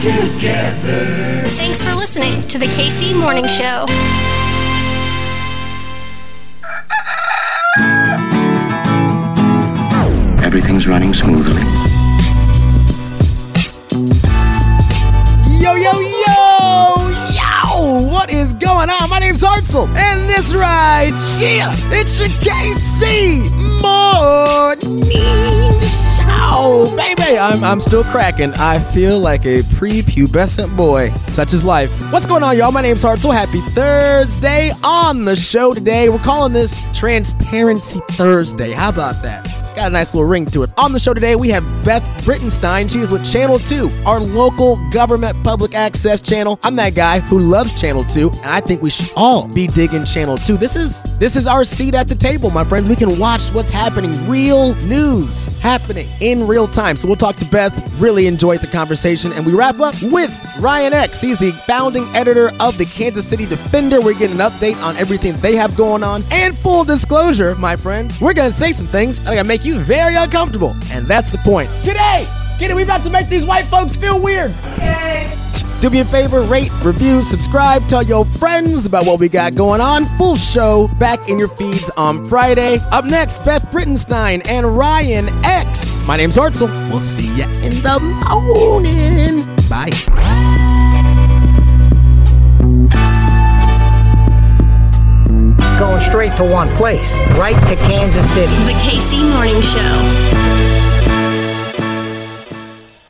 together. Thanks for listening to the KC Morning Show. Everything's running smoothly. Yo, yo, yo! Yo! What is going on? My name's Hartzell, and this ride, yeah, it's your KC Morning Show, baby! I'm, I'm still cracking. I feel like a prepubescent boy. Such is life. What's going on, y'all? My name's Hartzell. Happy Thursday on the show today. We're calling this Transparency Thursday. How about that? Got a nice little ring to it. On the show today, we have Beth Brittainstein. She is with Channel 2, our local government public access channel. I'm that guy who loves Channel 2, and I think we should all be digging Channel 2. This is this is our seat at the table, my friends. We can watch what's happening, real news happening in real time. So we'll talk to Beth. Really enjoyed the conversation, and we wrap up with Ryan X. He's the founding editor of the Kansas City Defender. We're getting an update on everything they have going on. And full disclosure, my friends, we're gonna say some things are gonna make you very uncomfortable, and that's the point. G'day! Get it? We about to make these white folks feel weird. Do me a favor, rate, review, subscribe, tell your friends about what we got going on. Full show back in your feeds on Friday. Up next, Beth Brittainstein and Ryan X. My name's Hartzell. We'll see you in the morning. Bye. Going straight to one place, right to Kansas City. The KC Morning Show.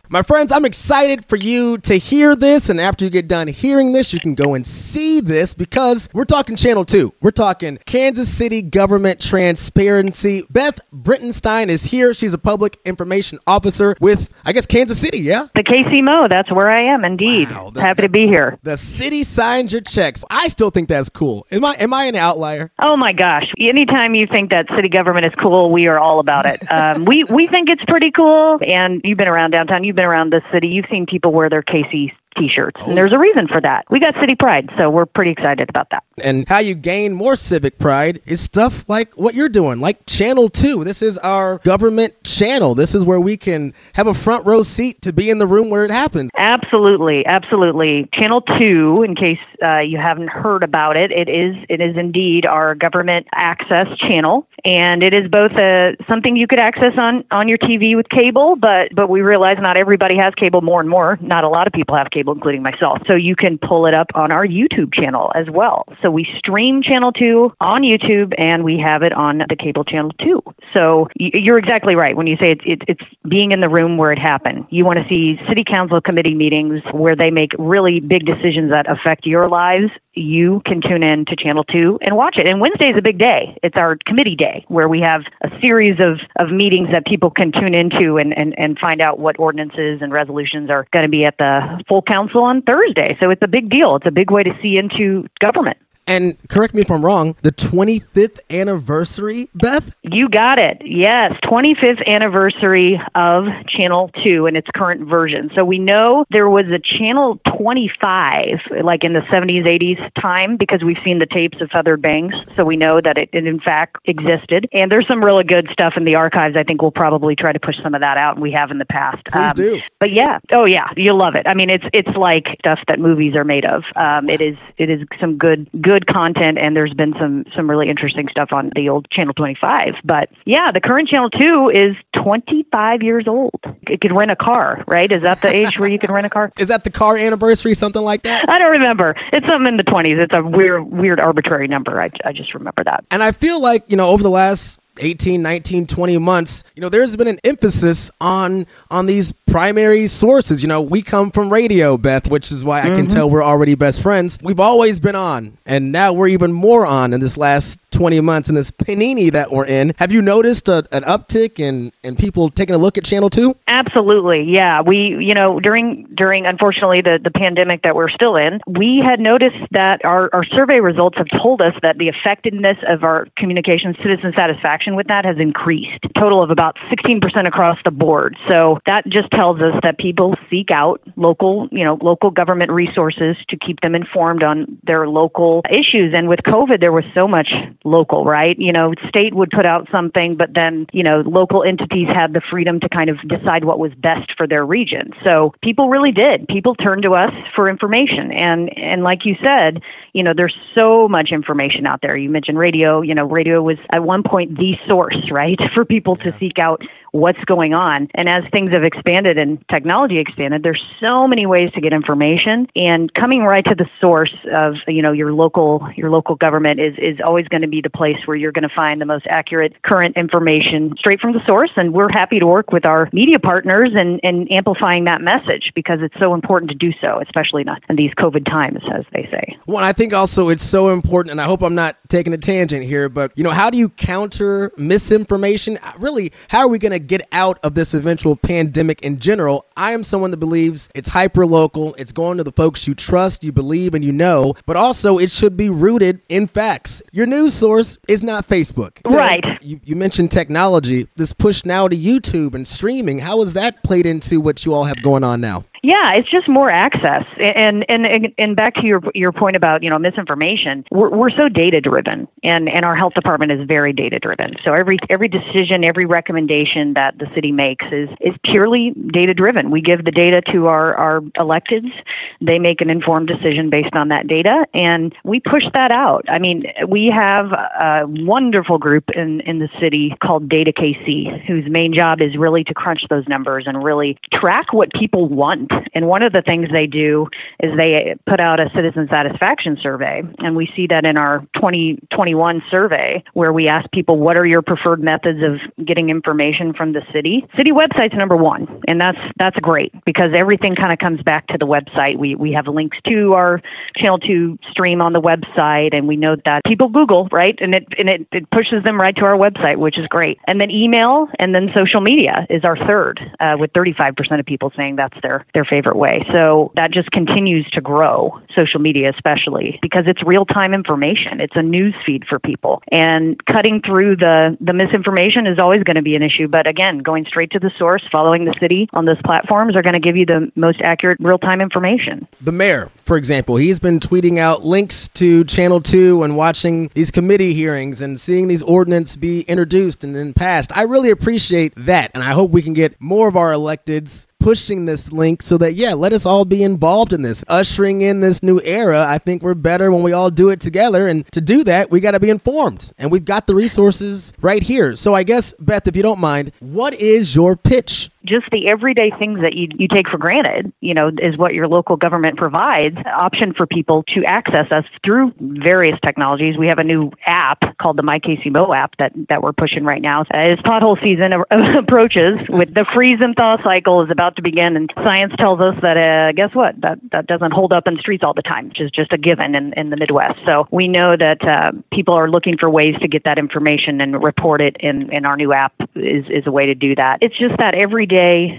My friends, I'm excited for you to hear this. And after you get done hearing this, you can go and see this because we're talking Channel 2. We're talking Kansas City Government Transparency. Beth Brittainstein is here. She's a public information officer with, I guess, Kansas City, yeah? The KC Mo, that's where I am indeed. Wow, that- Happy to be here. The city signs your checks. I still think that's cool. Am I am I an outlier? Oh my gosh. Anytime you think that city government is cool, we are all about it. Um, we, we think it's pretty cool. And you've been around downtown, you've been around the city, you've seen people wear their KC t shirts. And there's a reason for that. We got city pride, so we're pretty excited about that. And how you gain more civic pride is stuff like what you're doing, like Channel 2. This is our government channel. This is where we can have a front row seat to be in the room where it happens. Absolutely, absolutely. Channel Two, in case uh, you haven't heard about it, it is it is indeed our government access channel, and it is both a something you could access on on your TV with cable, but but we realize not everybody has cable. More and more, not a lot of people have cable, including myself. So you can pull it up on our YouTube channel as well. So we stream Channel Two on YouTube, and we have it on the cable channel too. So you're exactly right when you say it's it's, it's being in the room where it happened. You want to see city council committee meetings where they make really big decisions that affect your lives. You can tune in to Channel 2 and watch it. And Wednesday is a big day. It's our committee day where we have a series of, of meetings that people can tune into and, and, and find out what ordinances and resolutions are going to be at the full council on Thursday. So it's a big deal. It's a big way to see into government. And correct me if I'm wrong, the 25th anniversary, Beth? You got it. Yes, 25th anniversary of Channel 2 in its current version. So we know there was a Channel 25 like in the 70s, 80s time because we've seen the tapes of Feathered Bangs. So we know that it, it in fact existed. And there's some really good stuff in the archives. I think we'll probably try to push some of that out and we have in the past. Please do. But yeah, oh yeah, you'll love it. I mean, it's it's like stuff that movies are made of. Um, it is it is some good good content, and there's been some some really interesting stuff on the old Channel 25. But yeah, the current Channel 2 is 25 years old. It could rent a car, right? Is that the age where you can rent a car? Is that the car anniversary, something like that? I don't remember. It's something in the 20s. It's a weird weird arbitrary number. I I just remember that. And I feel like, you know, over the last 18, 19, 20 months, you know, there's been an emphasis on on these primary sources. You know, we come from radio, Beth, which is why I can mm-hmm. tell we're already best friends. We've always been on, and now we're even more on in this last 20 months in this panini that we're in. Have you noticed a, an uptick in in people taking a look at Channel 2? Absolutely, yeah. We, you know, during during unfortunately the the pandemic that we're still in, we had noticed that our our survey results have told us that the effectiveness of our communication citizen satisfaction with that has increased, total of about 16% across the board. So that just tells us that people seek out local, you know, local government resources to keep them informed on their local issues. And with COVID, there was so much local, right? You know, state would put out something, but then, you know, local entities had the freedom to kind of decide what was best for their region. So people really did. People turned to us for information. And and like you said, you know, there's so much information out there. You mentioned radio, you know, radio was at one point the source, right, for people to seek out what's going on. And as things have expanded and technology expanded, there's so many ways to get information and coming right to the source of, you know, your local your local government is is always going to be the place where you're going to find the most accurate current information straight from the source and we're happy to work with our media partners and and amplifying that message because it's so important to do so, especially in these COVID times as they say. Well, I think also it's so important and I hope I'm not taking a tangent here, but you know, how do you counter misinformation? Really, how are we going to get out of this eventual pandemic in general, I am someone that believes it's hyper local. It's going to the folks you trust, you believe, and you know, but also it should be rooted in facts. Your news source is not Facebook. Right. You, you mentioned technology, this push now to YouTube and streaming. How has that played into what you all have going on now? Yeah, it's just more access, and and and, back to your your point about you know misinformation. We're, we're so data driven, and and our health department is very data driven. So every every decision, every recommendation that the city makes is is purely data driven. We give the data to our our electeds. They make an informed decision based on that data, and we push that out. I mean, we have a wonderful group in in the city called Data KC, whose main job is really to crunch those numbers and really track what people want and one of the things they do is they put out a citizen satisfaction survey. And we see that in our 2021 survey, where we ask people, what are your preferred methods of getting information from the city? City website's number one. And that's that's great because everything kind of comes back to the website. We, we have links to our Channel 2 stream on the website, and we know that people Google, right? And it, and it, it pushes them right to our website, which is great. And then email and then social media is our third, uh, with 35% of people saying that's their, their favorite way. So that just continues to grow, social media especially, because it's real time information. It's a news feed for people. And cutting through the, the misinformation is always going to be an issue. But again, going straight to the source, following the city on those platforms are going to give you the most accurate real time information. The mayor, for example, he's been tweeting out links to Channel 2 and watching these committee hearings and seeing these ordinances be introduced and then passed. I really appreciate that. And I hope we can get more of our electeds pushing this link so that, yeah, let us all be involved in this, ushering in this new era. I think we're better when we all do it together. And to do that, we got to be informed. And we've got the resources right here. So I guess, Beth, if you don't mind, what is your pitch? Just the everyday things that you, you take for granted, you know, is what your local government provides. Option for people to access us through various technologies. We have a new app called the MyKCMO app that, that we're pushing right now. As pothole season approaches, with the freeze and thaw cycle is about to begin, and science tells us that uh, guess what? That that doesn't hold up in streets all the time, which is just a given in, in the Midwest. So we know that uh, people are looking for ways to get that information and report it. In in our new app is is a way to do that. It's just that everyday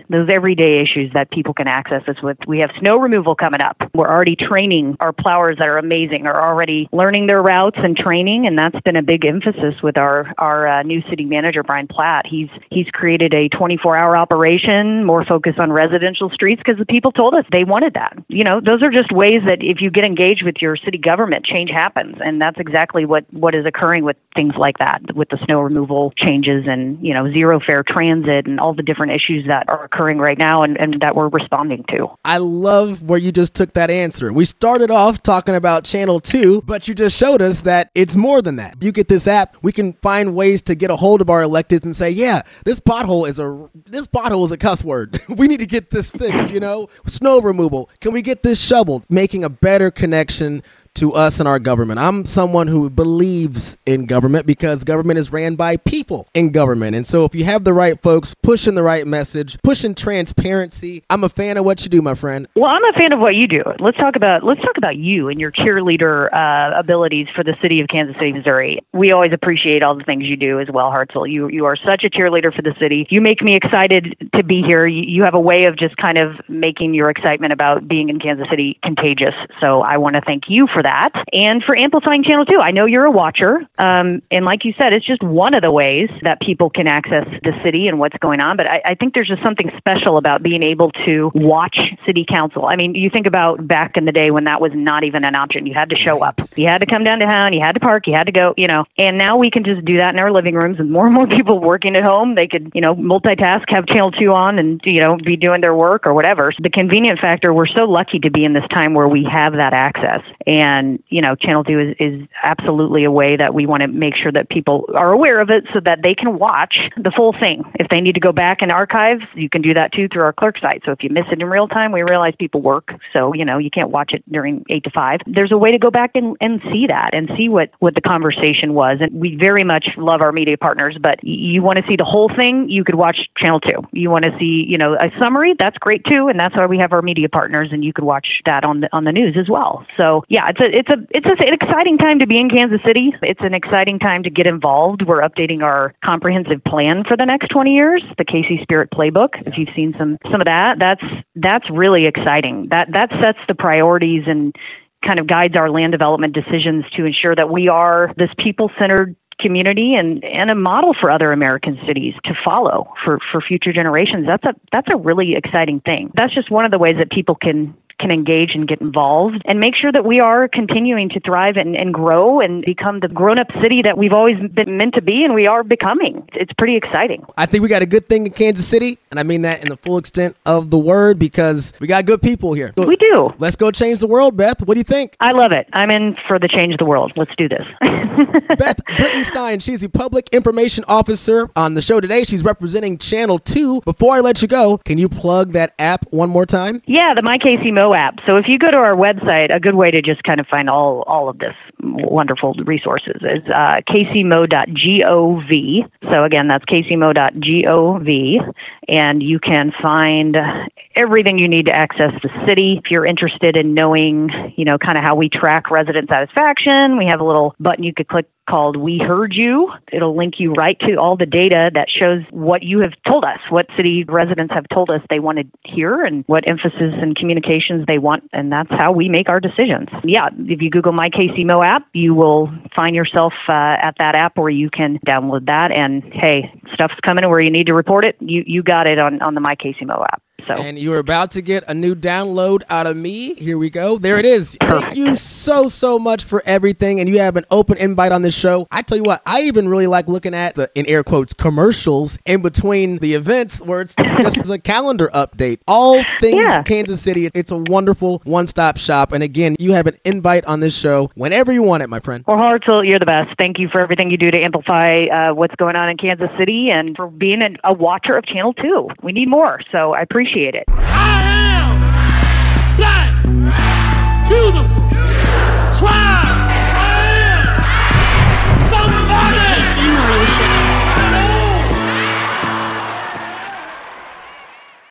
those everyday issues that people can access us with. We have snow removal coming up. We're already training our plowers that are amazing are already learning their routes and training, and that's been a big emphasis with our our uh, new city manager Brian Platt. He's he's created a 24 hour operation more focused on residential streets because the people told us they wanted that. You know, those are just ways that if you get engaged with your city government, change happens, and that's exactly what what is occurring with things like that, with the snow removal changes and you know zero fare transit and all the different issues that are occurring right now and, and that we're responding to. I love where you just took that answer. We started off talking about Channel 2, but you just showed us that it's more than that. You get this app, we can find ways to get a hold of our electeds and say, yeah, this pothole is a this pothole is a cuss word. we need to get this fixed, you know? Snow removal. Can we get this shoveled? Making a better connection to us and our government. I'm someone who believes in government because government is ran by people in government. And so if you have the right folks pushing the right message, pushing transparency, I'm a fan of what you do, my friend. Well, I'm a fan of what you do. Let's talk about let's talk about you and your cheerleader uh, abilities for the city of Kansas City, Missouri. We always appreciate all the things you do as well, Hartzell. You you are such a cheerleader for the city. You make me excited to be here. You, you have a way of just kind of making your excitement about being in Kansas City contagious. So I want to thank you for that that and for amplifying Channel 2. I know you're a watcher. Um, and like you said, it's just one of the ways that people can access the city and what's going on. But I, I think there's just something special about being able to watch city council. I mean, you think about back in the day when that was not even an option. You had to show up. You had to come down to town. You had to park. You had to go, you know. And now we can just do that in our living rooms and more and more people working at home. They could, you know, multitask, have Channel 2 on and, you know, be doing their work or whatever. So the convenient factor, we're so lucky to be in this time where we have that access. And, you know, Channel 2 is, is absolutely a way that we want to make sure that people are aware of it so that they can watch the full thing. If they need to go back and archive, you can do that too through our clerk site. So if you miss it in real time, we realize people work. So, you know, you can't watch it during eight to five. There's a way to go back and, and see that and see what, what the conversation was. And we very much love our media partners, but you want to see the whole thing, you could watch Channel 2. You want to see, you know, a summary, that's great too. And that's why we have our media partners and you could watch that on the, on the news as well. So yeah, it's a, it's a, it's a, an exciting time to be in Kansas City. It's an exciting time to get involved. We're updating our comprehensive plan for the next 20 years, the KC Spirit Playbook. If you've seen some, some of that, that's, that's really exciting. That, that sets the priorities and, kind of guides our land development decisions to ensure that we are this people centered community and, and a model for other American cities to follow for, for future generations. That's a that's a really exciting thing. That's just one of the ways that people can can engage and get involved and make sure that we are continuing to thrive and, and grow and become the grown up city that we've always been meant to be and we are becoming. It's pretty exciting. I think we got a good thing in Kansas City, and I mean that in the full extent of the word because we got good people here. We do. Let's go change the world, Beth. What do you think? I love it. I'm in for the change of the world. Let's do this. Beth Brittainstein, she's the public information officer on the show today. She's representing Channel 2. Before I let you go, can you plug that app one more time? Yeah, the App. So if you go to our website, a good way to just kind of find all, all of this wonderful resources is uh, kcmo.gov. So again, that's kcmo.gov. And you can find everything you need to access the city. If you're interested in knowing, you know, kind of how we track resident satisfaction, we have a little button you could click called We Heard You. It'll link you right to all the data that shows what you have told us, what city residents have told us they want to hear, and what emphasis and communications they want. And that's how we make our decisions. Yeah, if you Google My KCMO app, you will find yourself uh, at that app where you can download that. And hey, stuff's coming where you need to report it. You, you got it on, on the My KCMO app. So. And you are about to get a new download out of me. Here we go. There it is. Thank you so, so much for everything. And you have an open invite on this show. I tell you what, I even really like looking at the, in air quotes, commercials in between the events where it's just a calendar update. All things yeah. Kansas City. It's a wonderful one stop shop. And again, you have an invite on this show whenever you want it, my friend. Well, Hartzell, you're the best. Thank you for everything you do to amplify uh, what's going on in Kansas City and for being a, a watcher of Channel 2. We need more. So I appreciate appreciate it. I am black, beautiful, proud. The KC.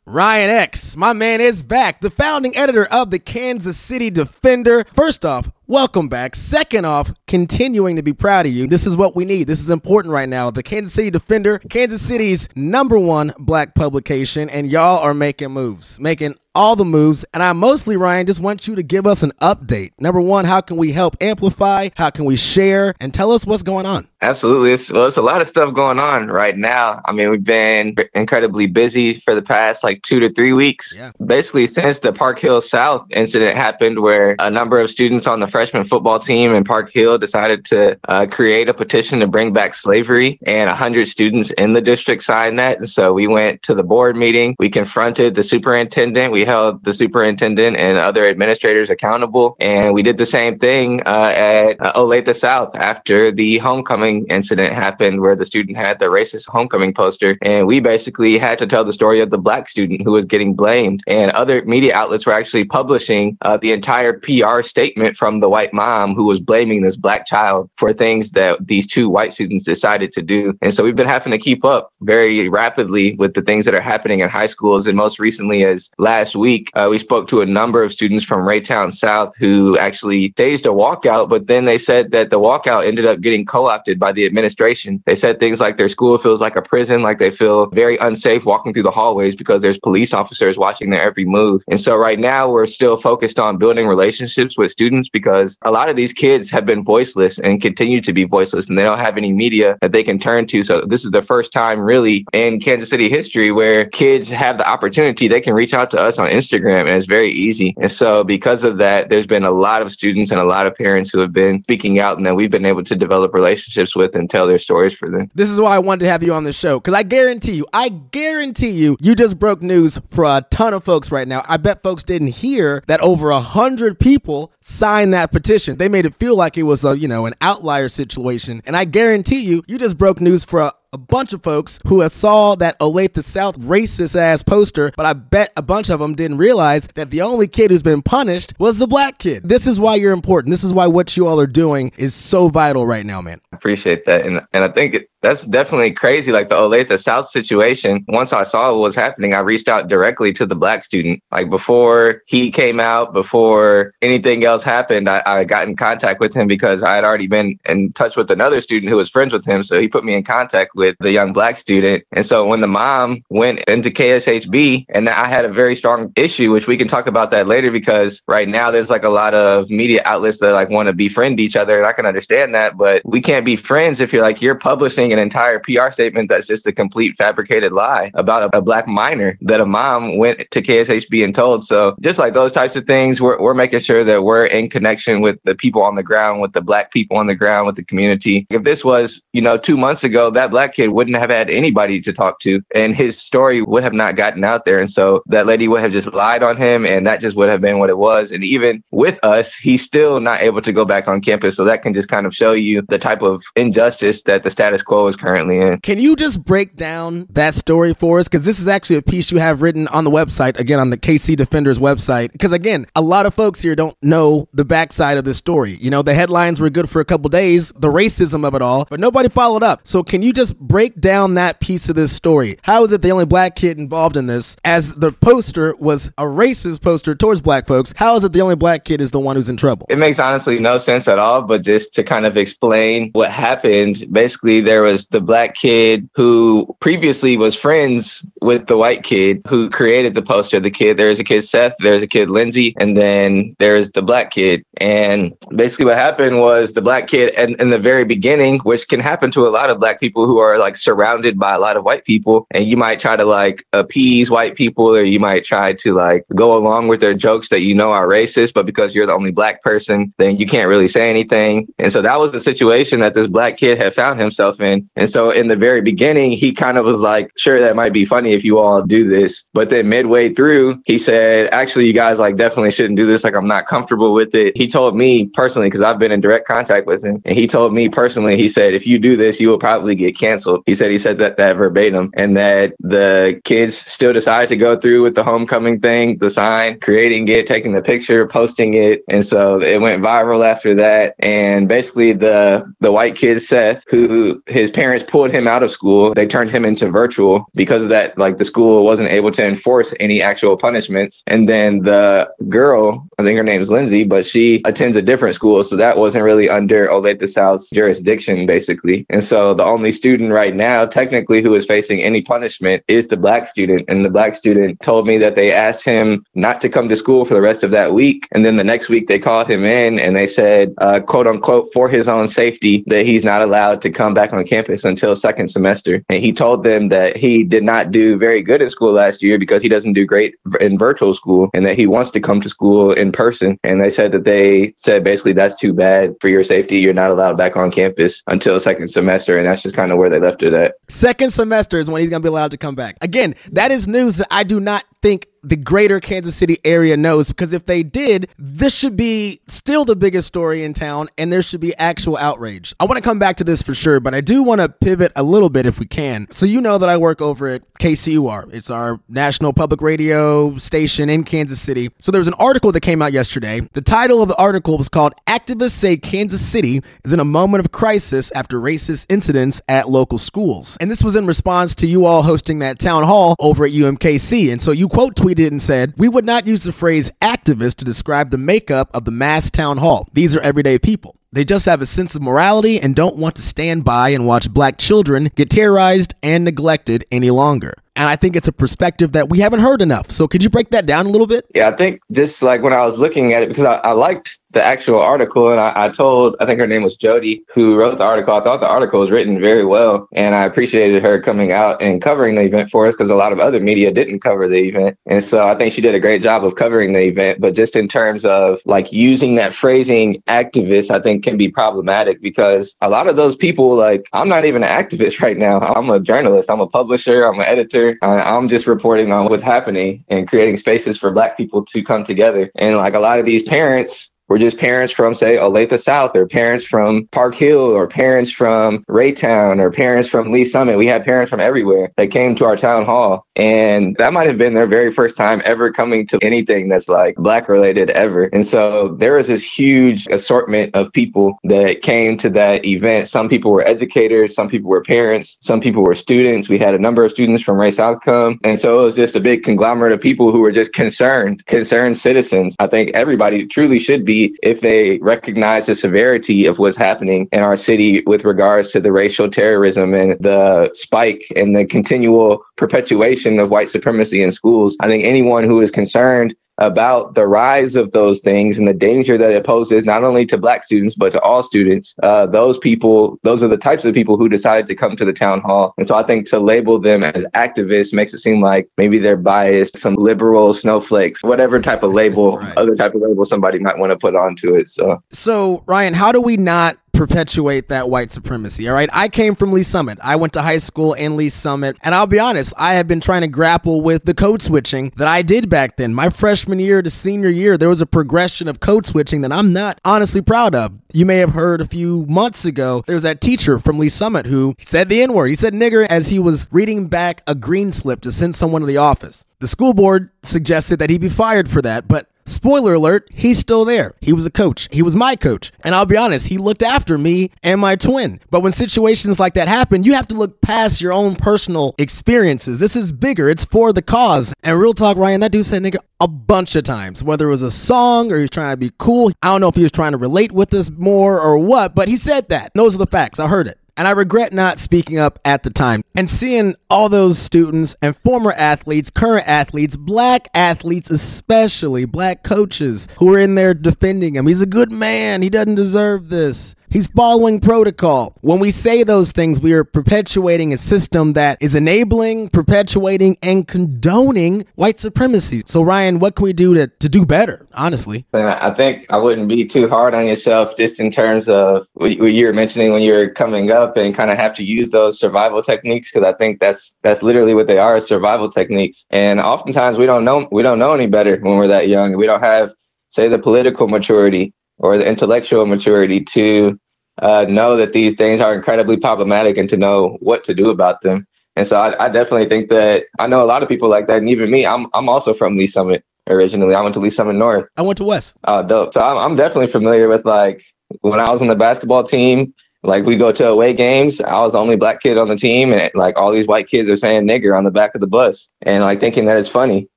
Ryan X, my man is back, the founding editor of the Kansas City Defender. First off, welcome back. Second off, continuing to be proud of you. This is what we need. This is important right now. The Kansas City Defender, Kansas City's number one black publication, and y'all are making moves, making all the moves. And I mostly, Ryan, just want you to give us an update. Number one, how can we help amplify? How can we share? And tell us what's going on. Absolutely. It's, well, it's a lot of stuff going on right now. I mean, we've been incredibly busy for the past like two to three weeks. Yeah. Basically, since the Park Hill South incident happened, where a number of students on the freshman football team in Park Hill decided to uh, create a petition to bring back slavery, and 100 students in the district signed that. And so we went to the board meeting. We confronted the superintendent. We held the superintendent and other administrators accountable. And we did the same thing uh, at uh, Olathe South after the homecoming incident happened, where the student had the racist homecoming poster. And we basically had to tell the story of the black student who was getting blamed. And other media outlets were actually publishing uh, the entire PR statement from the white mom who was blaming this black child for things that these two white students decided to do. And so we've been having to keep up very rapidly with the things that are happening in high schools. And most recently, as last week, uh, we spoke to a number of students from Raytown South who actually staged a walkout, but then they said that the walkout ended up getting co opted by the administration. They said things like their school feels like a prison, like they feel very unsafe walking through the hallways because there's police officers watching their every move. And so right now, we're still focused on building relationships with students because a lot of these kids have been voiceless and continue to be voiceless, and they don't have any media that they can turn to. So this is the first time, really, in Kansas City history where kids have the opportunity. They can reach out to us on Instagram, and it's very easy. And so, because of that, there's been a lot of students and a lot of parents who have been speaking out, and that we've been able to develop relationships with and tell their stories for them. This is why I wanted to have you on the show because I guarantee you, I guarantee you, you just broke news for a ton of folks right now. I bet folks didn't hear that over a hundred people signed that petition. They made it feel like it was a you know an outlier situation, and I guarantee you, you just broke news for a, a bunch of folks who saw that Olathe South racist ass poster, but I bet a bunch of them didn't realize that the only kid who's been punished was the black kid. This is why you're important. This is why what you all are doing is so vital right now, man. Appreciate that. And and I think it, that's definitely crazy. Like the Olathe South situation, once I saw what was happening, I reached out directly to the black student. Like before he came out, before anything else happened, I, I got in contact with him because I had already been in touch with another student who was friends with him. So he put me in contact with the young black student. And so when the mom went into KSHB, and I had a very strong issue, which we can talk about that later because right now there's like a lot of media outlets that like want to befriend each other. And I can understand that, but we can't be friends if you're like, you're publishing an entire PR statement that's just a complete fabricated lie about a, a black minor that a mom went to KSHB and told. So just like those types of things, we're, we're making sure that we're in connection with the people on the ground, with the black people on the ground, with the community. If this was, you know, two months ago, that black kid wouldn't have had anybody to talk to and his story would have not gotten out there. And so that lady would have just lied on him and that just would have been what it was. And even with us, he's still not able to go back on campus. So that can just kind of show you the type of injustice that the status quo is currently in. Can you just break down that story for us? Because this is actually a piece you have written on the website, again, on the KC Defenders website. Because again, a lot of folks here don't know the backside of this story. You know, the headlines were good for a couple days, the racism of it all, but nobody followed up. So can you just break down that piece of this story? How is it the only black kid involved in this? As the poster was a racist poster towards black folks, how is it the only black kid is the one who's in trouble? It makes honestly no sense at all, but just to kind of explain what happened, basically, there was the black kid who previously was friends with the white kid who created the poster. The kid, there's a kid Seth, there's a kid Lindsay, and then there's the black kid. And basically, what happened was the black kid, and in the very beginning, which can happen to a lot of black people who are like surrounded by a lot of white people, and you might try to like appease white people, or you might try to like go along with their jokes that you know are racist, but because you're the only black person, then you can't really say anything. And so that was the situation that this black kid had found himself in. And so in the very beginning, he kind of was like, sure, that might be funny if you all do this. But then midway through, he said, actually, you guys like definitely shouldn't do this. Like, I'm not comfortable with it. He told me personally, because I've been in direct contact with him, and he told me personally, he said, if you do this, you will probably get canceled. He said he said that that verbatim, and that the kids still decided to go through with the homecoming thing, the sign, creating it, taking the picture, posting it. And so it went viral after that. And basically the the white kid Seth, who his parents pulled him out of school, they turned him into virtual because of that, like the school wasn't able to enforce any actual punishments. And then the girl, I think her name's Lindsay, but she attends a different school. So that wasn't really under Olathe South's jurisdiction, basically. And so the only student right now, technically, who is facing any punishment is the black student. And the black student told me that they asked him not to come to school for the rest of that week. And then the next week they called him in and they said, uh, quote unquote, for his own safety, that he's not allowed to come back on campus until second semester. And he told them that he did not do very good in school last year because he doesn't do great in virtual school and that he wants to come to school in person. And they said that they said basically that's too bad for your safety. You're not allowed back on campus until second semester. And that's just kind of where they left it at. Second semester is when he's going to be allowed to come back. Again, that is news that I do not think the greater Kansas City area knows because if they did, this should be still the biggest story in town and there should be actual outrage. I want to come back to this for sure, but I do want to pivot a little bit if we can. So, you know that I work over at KCUR, it's our national public radio station in Kansas City. So, there was an article that came out yesterday. The title of the article was called Activists Say Kansas City is in a moment of crisis after racist incidents at local schools. And this was in response to you all hosting that town hall over at UMKC. And so, you quote tweeted and said, We would not use the phrase activist to describe the makeup of the mass town hall. These are everyday people. They just have a sense of morality and don't want to stand by and watch black children get terrorized and neglected any longer. And I think it's a perspective that we haven't heard enough. So could you break that down a little bit? Yeah, I think just like when I was looking at it, because I, I liked the actual article and I, I, told i think her name was jody who wrote the article. I thought the article was written very well and i appreciated her coming out and covering the event for us because a lot of other media didn't cover the event. And so i think she did a great job of covering the event but just in terms of like using that phrasing activist i think can be problematic because a lot of those people like i'm not even an activist right now. I'm a journalist. I'm a publisher. I'm an editor. I, i'm just reporting on what's happening and creating spaces for black people to come together. And like a lot of these parents were just parents from, say, Olathe South, or parents from Park Hill, or parents from Raytown, or parents from Lee Summit. We had parents from everywhere that came to our town hall. And that might have been their very first time ever coming to anything that's like Black related ever. And so there was this huge assortment of people that came to that event. Some people were educators, some people were parents, some people were students. We had a number of students from Race Outcome. And so it was just a big conglomerate of people who were just concerned, concerned citizens. I think everybody truly should be if they recognize the severity of what's happening in our city with regards to the racial terrorism and the spike and the continual perpetuation of white supremacy in schools. I think anyone who is concerned about the rise of those things and the danger that it poses not only to black students but to all students. Uh, those people those are the types of people who decided to come to the town hall. And so i think to label them as activists makes it seem like maybe they're biased some liberal snowflakes whatever type of label right. other type of label somebody might want to put onto it so. So ryan how do we not perpetuate that white supremacy. All right. I came from Lee Summit. I went to high school in Lee Summit. And I'll be honest, I have been trying to grapple with the code switching that I did back then. My freshman year to senior year, there was a progression of code switching that I'm not honestly proud of. You may have heard a few months ago, there was that teacher from Lee Summit who said the N word. He said nigger as he was reading back a green slip to send someone to the office. The school board suggested that he be fired for that, but Spoiler alert, he's still there. He was a coach. He was my coach. And I'll be honest, he looked after me and my twin. But when situations like that happen, you have to look past your own personal experiences. This is bigger, it's for the cause. And real talk, Ryan, that dude said nigga a bunch of times, whether it was a song or he was trying to be cool. I don't know if he was trying to relate with us more or what, but he said that. Those are the facts. I heard it. And I regret not speaking up at the time and seeing all those students and former athletes, current athletes, black athletes, especially black coaches who are in there defending him. He's a good man. He doesn't deserve this. He's following protocol. When we say those things, we are perpetuating a system that is enabling, perpetuating, and condoning white supremacy. So, Ryan, what can we do to, to do better, honestly? I think I wouldn't be too hard on yourself just in terms of what you were mentioning when you're coming up and kind of have to use those survival techniques because I think that's that's literally what they are survival techniques. And oftentimes we don't know we don't know any better when we're that young. We don't have say the political maturity or the intellectual maturity to uh, know that these things are incredibly problematic and to know what to do about them. And so I, I, definitely think that I know a lot of people like that, and even me. I'm I'm also from Lee Summit originally. I went to Lee Summit North. I went to West. Oh, dope. So I'm I'm definitely familiar with like when I was on the basketball team like we go to away games, I was the only black kid on the team, and like all these white kids are saying nigger on the back of the bus, and like thinking that it's funny.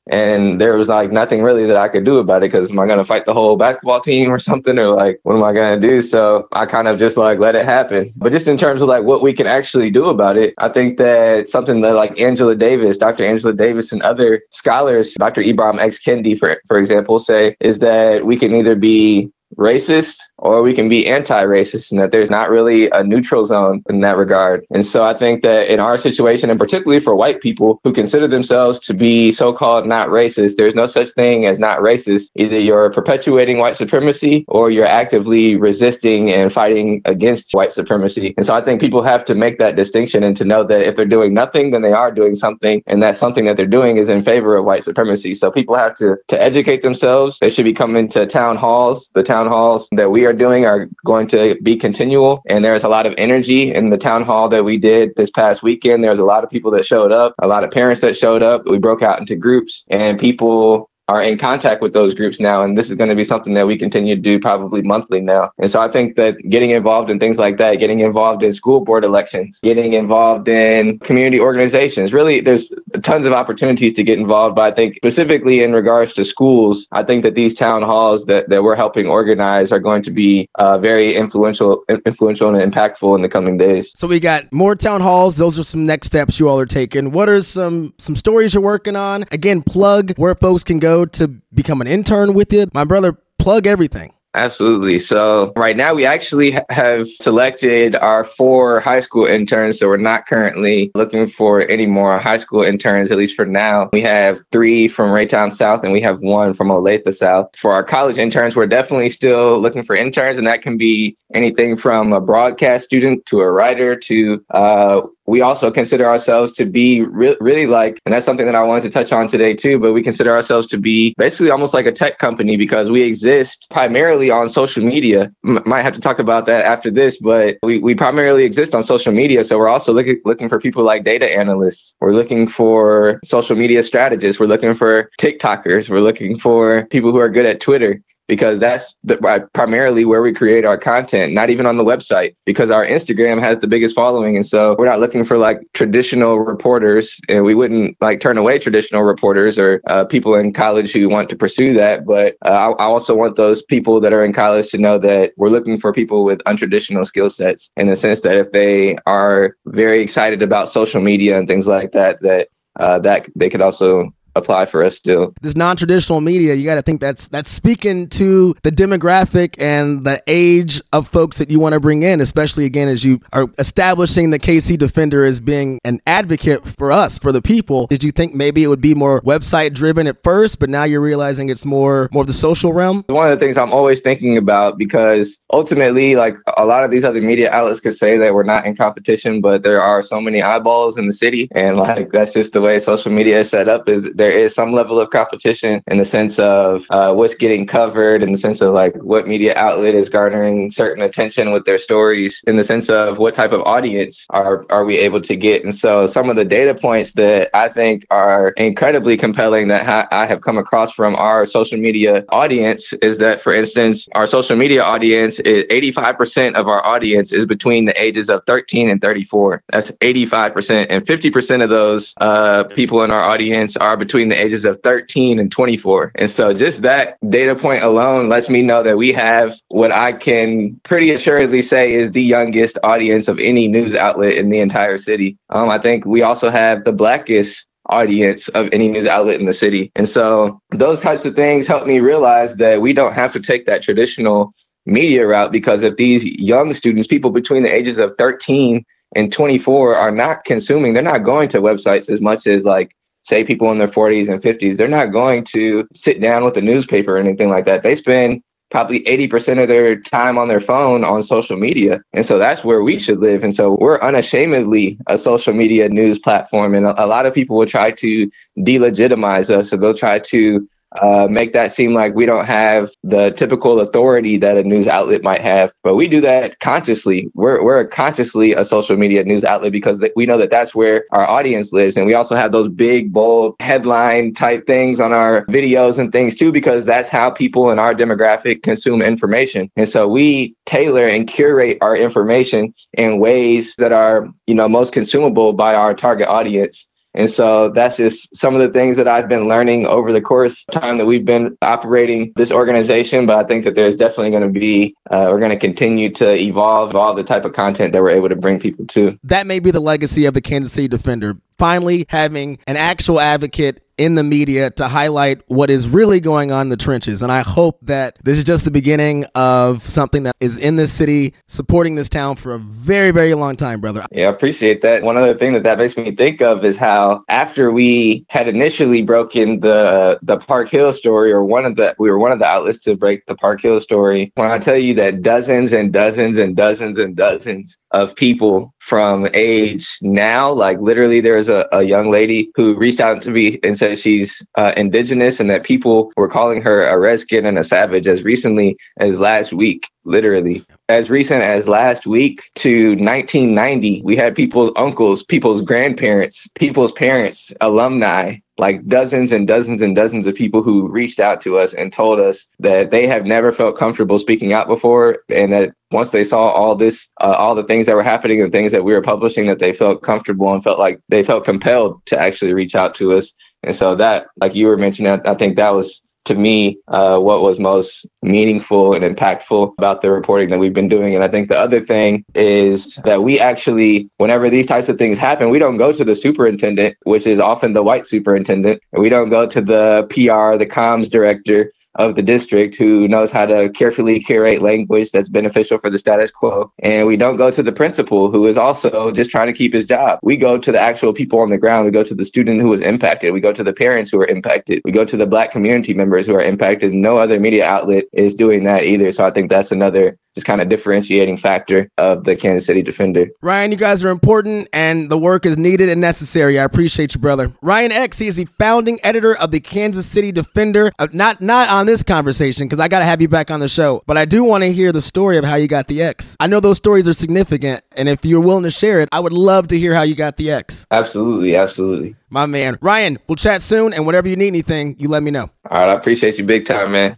And there was like nothing really that I could do about it because am I gonna fight the whole basketball team or something, or like what am I gonna do? So I kind of just like let it happen. But just in terms of like what we can actually do about it, I think that something that like Angela Davis, Dr. Angela Davis, and other scholars, Dr. Ibram X Kendi, for for example, say is that we can either be racist or we can be anti-racist and that there's not really a neutral zone in that regard. And so I think that in our situation and particularly for white people who consider themselves to be so-called not racist, there's no such thing as not racist. Either you're perpetuating white supremacy or you're actively resisting and fighting against white supremacy. And so I think people have to make that distinction and to know that if they're doing nothing, then they are doing something and that something that they're doing is in favor of white supremacy. So people have to to educate themselves. They should be coming to town halls, the town town halls that we are doing are going to be continual. And there's a lot of energy in the town hall that we did this past weekend. There's a lot of people that showed up, a lot of parents that showed up. We broke out into groups and people are in contact with those groups now. And this is going to be something that we continue to do probably monthly now. And so I think that getting involved in things like that, getting involved in school board elections, getting involved in community organizations, really, there's tons of opportunities to get involved. But I think specifically in regards to schools, I think that these town halls that, that we're helping organize are going to be uh, very influential, influential and impactful in the coming days. So we got more town halls. Those are some next steps you all are taking. What are some some stories you're working on? Again, plug where folks can go to become an intern with you. My brother, plug everything. Absolutely. So right now we actually have selected our four high school interns. So we're not currently looking for any more high school interns, at least for now. We have three from Raytown South and we have one from Olathe South. For our college interns, we're definitely still looking for interns and that can be anything from a broadcast student to a writer to uh, we also consider ourselves to be re- really like, and that's something that I wanted to touch on today too, but we consider ourselves to be basically almost like a tech company because we exist primarily on social media. M- might have to talk about that after this, but we, we primarily exist on social media. So we're also looking, looking for people like data analysts. We're looking for social media strategists. We're looking for TikTokers. We're looking for people who are good at Twitter because that's the, primarily where we create our content, not even on the website, because our Instagram has the biggest following. And so we're not looking for like traditional reporters, and we wouldn't like turn away traditional reporters or uh, people in college who want to pursue that. But uh, I, I also want those people that are in college to know that we're looking for people with untraditional skill sets in the sense that if they are very excited about social media and things like that, that uh, that they could also apply for us still. This non-traditional media, you got to think that's that's speaking to the demographic and the age of folks that you want to bring in, especially again as you are establishing the KC Defender as being an advocate for us, for the people. Did you think maybe it would be more website driven at first, but now you're realizing it's more more of the social realm? One of the things I'm always thinking about because ultimately like a lot of these other media outlets could say that we're not in competition, but there are so many eyeballs in the city and like that's just the way social media is set up is there is some level of competition in the sense of uh, what's getting covered, in the sense of like what media outlet is garnering certain attention with their stories, in the sense of what type of audience are are we able to get. And so some of the data points that I think are incredibly compelling that ha- I have come across from our social media audience is that, for instance, our social media audience is 85% of our audience is between the ages of 13 and 34. That's 85%, and 50% of those uh, people in our audience are between between the ages of 13 and 24. And so just that data point alone lets me know that we have what I can pretty assuredly say is the youngest audience of any news outlet in the entire city. Um, I think we also have the blackest audience of any news outlet in the city. And so those types of things help me realize that we don't have to take that traditional media route because if these young students, people between the ages of 13 and 24 are not consuming, they're not going to websites as much as like say people in their 40s and 50s, they're not going to sit down with a newspaper or anything like that. They spend probably 80% of their time on their phone on social media. And so that's where we should live. And so we're unashamedly a social media news platform. And a, a lot of people will try to delegitimize us. So they'll try to uh, make that seem like we don't have the typical authority that a news outlet might have. But we do that consciously. We're, we're consciously a social media news outlet because th- we know that that's where our audience lives. And we also have those big, bold headline type things on our videos and things too, because that's how people in our demographic consume information. And so we tailor and curate our information in ways that are, you know, most consumable by our target audience. And so that's just some of the things that I've been learning over the course of time that we've been operating this organization. But I think that there's definitely going to be, uh, we're going to continue to evolve all the type of content that we're able to bring people to. That may be the legacy of the Kansas City Defender. Finally, having an actual advocate in the media to highlight what is really going on in the trenches. And I hope that this is just the beginning of something that is in this city, supporting this town for a very, very long time, brother. Yeah, I appreciate that. One other thing that that makes me think of is how after we had initially broken the the Park Hill story, or one of the we were one of the outlets to break the Park Hill story. When I tell you that dozens and dozens and dozens and dozens of people from age now, like literally, there's a, a young lady who reached out to me and said she's uh, indigenous and that people were calling her a redskin and a savage as recently as last week, literally. As recent as last week to 1990, we had people's uncles, people's grandparents, people's parents, alumni, like dozens and dozens and dozens of people who reached out to us and told us that they have never felt comfortable speaking out before and that once they saw all this uh, all the things that were happening and things that we were publishing that they felt comfortable and felt like they felt compelled to actually reach out to us. And so that like you were mentioning i think that was to me uh, what was most meaningful and impactful about the reporting that we've been doing. And I think the other thing is that we actually, whenever these types of things happen, we don't go to the superintendent, which is often the white superintendent, and we don't go to the PR, the comms director of the district who knows how to carefully curate language that's beneficial for the status quo. And we don't go to the principal who is also just trying to keep his job. We go to the actual people on the ground. We go to the student who was impacted. We go to the parents who are impacted. We go to the black community members who are impacted. No other media outlet is doing that either. So I think that's another just kind of differentiating factor of the Kansas City Defender. Ryan, you guys are important and the work is needed and necessary. I appreciate you, brother. Ryan X, he is the founding editor of the Kansas City Defender. Uh, not not on this conversation because I got to have you back on the show, but I do want to hear the story of how you got the X. I know those stories are significant, and if you're willing to share it, I would love to hear how you got the X. Absolutely, absolutely. My man. Ryan, we'll chat soon, and whenever you need anything, you let me know. All right, I appreciate you big time, man.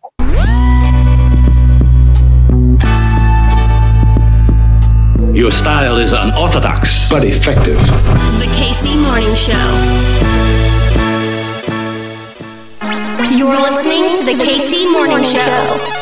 Your style is unorthodox, but effective. The KC Morning Show. You're listening to The KC Morning Show.